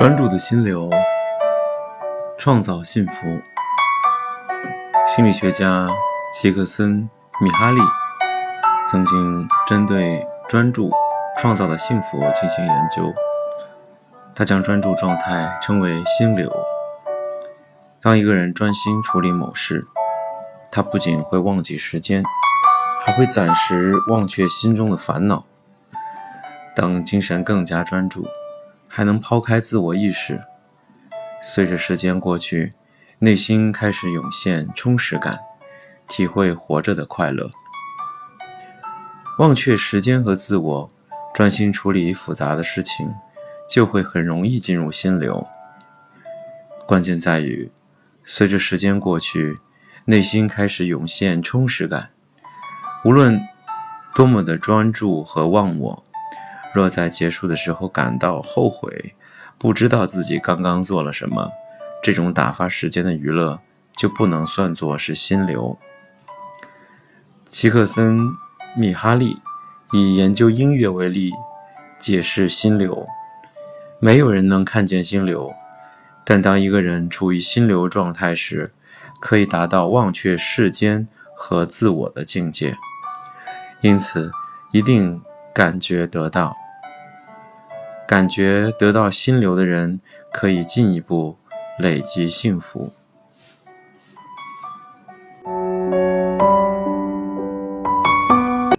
专注的心流，创造幸福。心理学家杰克森·米哈利曾经针对专注创造的幸福进行研究。他将专注状态称为心流。当一个人专心处理某事，他不仅会忘记时间，还会暂时忘却心中的烦恼。当精神更加专注。还能抛开自我意识，随着时间过去，内心开始涌现充实感，体会活着的快乐。忘却时间和自我，专心处理复杂的事情，就会很容易进入心流。关键在于，随着时间过去，内心开始涌现充实感，无论多么的专注和忘我。若在结束的时候感到后悔，不知道自己刚刚做了什么，这种打发时间的娱乐就不能算作是心流。齐克森·米哈利以研究音乐为例，解释心流：没有人能看见心流，但当一个人处于心流状态时，可以达到忘却世间和自我的境界。因此，一定感觉得到。感觉得到心流的人，可以进一步累积幸福。